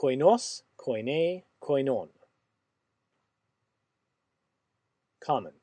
koinos, koine, koinon. Common.